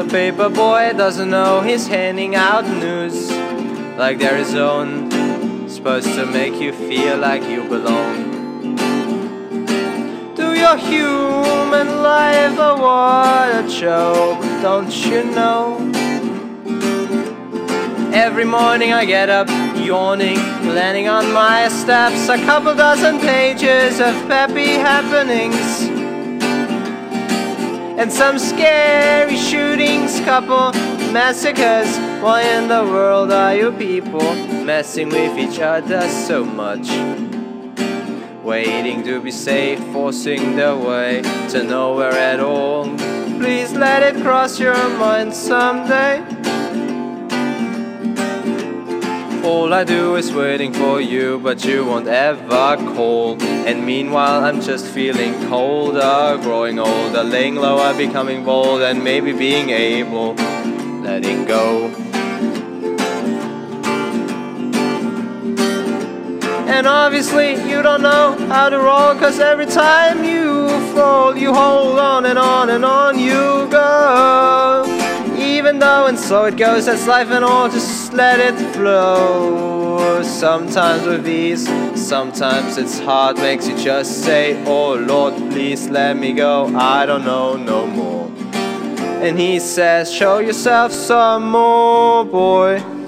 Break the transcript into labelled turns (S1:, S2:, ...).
S1: The paper boy doesn't know he's handing out news like they're his own. Supposed to make you feel like you belong. Do your human life a water joke, don't you know? Every morning I get up yawning, landing on my steps, a couple dozen pages of peppy happenings. And some scary shootings, couple massacres. Why in the world are you people messing with each other so much? Waiting to be safe, forcing their way to nowhere at all. Please let it cross your mind someday. All I do is waiting for you, but you won't ever call. And meanwhile, I'm just feeling colder, growing older, laying lower, becoming bold, and maybe being able, letting go. And obviously, you don't know how to roll, cause every time you fall, you hold on and on and on you go. Though, and so it goes, that's life and all, just let it flow. Sometimes with ease, sometimes it's hard, makes you just say, Oh Lord, please let me go, I don't know no more. And he says, Show yourself some more, boy.